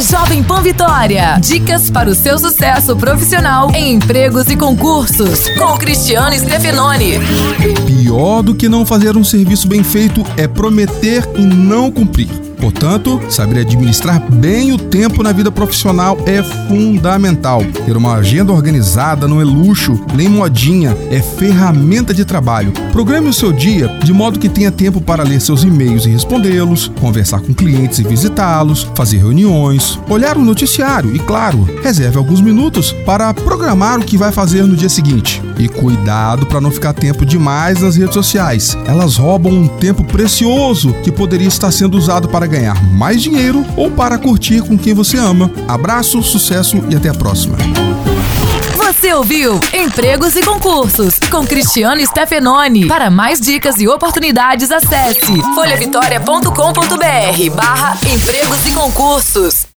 Jovem Pan Vitória. Dicas para o seu sucesso profissional em empregos e concursos. Com Cristiano Stefanoni. Pior do que não fazer um serviço bem feito é prometer e não cumprir. Portanto, saber administrar bem o tempo na vida profissional é fundamental. Ter uma agenda organizada não é luxo, nem modinha, é ferramenta de trabalho. Programe o seu dia de modo que tenha tempo para ler seus e-mails e respondê-los, conversar com clientes e visitá-los, fazer reuniões, olhar o noticiário e, claro, reserve alguns minutos para programar o que vai fazer no dia seguinte. E cuidado para não ficar tempo demais nas redes sociais. Elas roubam um tempo precioso que poderia estar sendo usado para ganhar mais dinheiro ou para curtir com quem você ama. Abraço, sucesso e até a próxima. Você ouviu Empregos e Concursos com Cristiano Stefanoni. Para mais dicas e oportunidades, acesse folhavitória.com.br barra empregos e concursos.